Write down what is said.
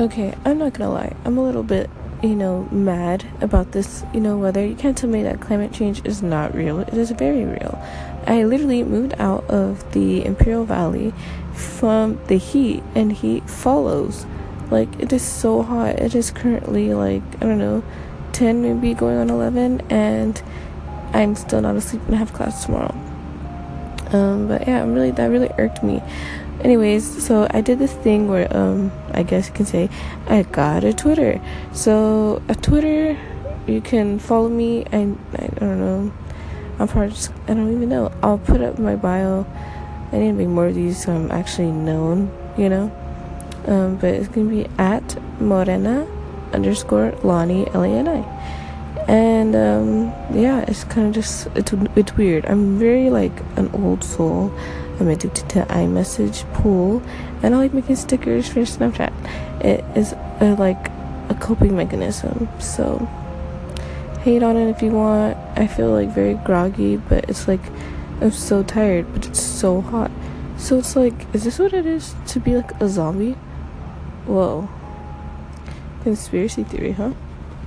Okay, I'm not gonna lie. I'm a little bit, you know, mad about this, you know, weather. You can't tell me that climate change is not real. It is very real. I literally moved out of the Imperial Valley from the heat, and heat follows. Like, it is so hot. It is currently, like, I don't know, 10, maybe going on 11, and I'm still not asleep and have class tomorrow. Um, but yeah, I'm really, that really irked me. Anyways so i did this thing where um i guess you can say i got a twitter. So a twitter you can follow me and I, I don't know i'm probably just i don't even know. I'll put up my bio. I need to make more of these so i'm actually known you know? Um but it's gonna be at morena underscore Lonnie lani l-a-n-i and um yeah it's kind of just it's, it's weird i'm very like an old soul I'm addicted to iMessage Pool, and I like making stickers for Snapchat. It is a, like a coping mechanism. So hate on it if you want. I feel like very groggy, but it's like I'm so tired, but it's so hot. So it's like, is this what it is to be like a zombie? Whoa. Conspiracy theory, huh?